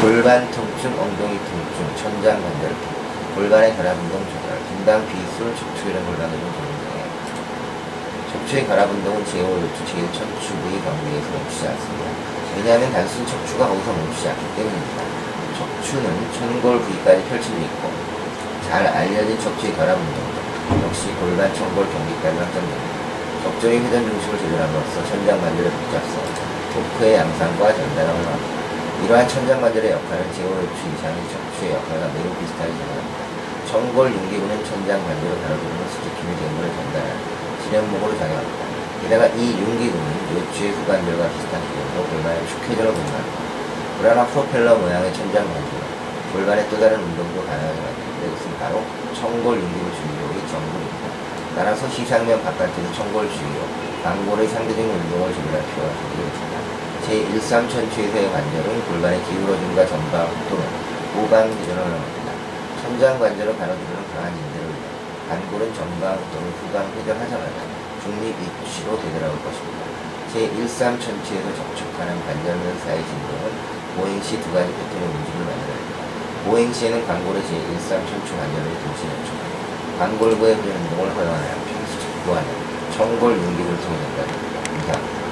골반 통증, 엉덩이 통증, 천장 관절, 골반의 결합 운동 조절, 분당 비술, 척추이런 골반 운동 조절 척추의 결합 운동은 제5혈투, 제1 척추 부위 경계에서 멈추지 않습니다. 왜냐하면 단순 척추가 거기서 멈추지 않기 때문입니다. 척추는 천골 부위까지 펼쳐져 있고 잘 알려진 척추의 결합 운동도 역시 골반, 천골 경기까지 확장됩니다. 적절히 회전 중심을 조절함으로써 천장 관절의 복잡성, 토크의 양상과 전달함을 합니다. 이러한 천장 관절의 역할은 제5혈투 이상의 척추의 역할과 매우 비슷하게 전달합니다. 천골 윤기부는 천장 관절을 다뤄주는 스티키미 제물을 전달하는 지련목으로 작용합니다. 게다가 이 윤기구는 요추의 후관절과 비슷한 기능으로 골반의 축회전을 공유합니다. 브라나 프로펠러 모양의 천장 관절은 골반의 또 다른 운동도 가능하게 만듭니다. 이것은 바로 청골 윤기부 주의력의 정골입니다. 따라서 시상면 바깥에는 청골 주의력, 광골의 상대적인 운동을 조절할 필요가 생기겠습니다. 제13 천추에서의 관절은 골반의 기울어짐과 전방 또는 후방 회전을 허용합니다. 천장 관절을 가로지르는 강한 인대를 위해 반골은 전방 또는 후방 회전하자마자 중립 위치로 되돌아올 것입니다. 제13 천추에서 접촉하는 관절면 사이 진동은 보행시 두 가지 패턴의 움직임을 만들어냅니다. 보행시에는 관골의 제13 천추 관절을 동시에 접촉하고 관골부의 회전 운동을 허용하여 필수 척도하는 청골 윤기를 통해 전달됩니다. 감사합니다.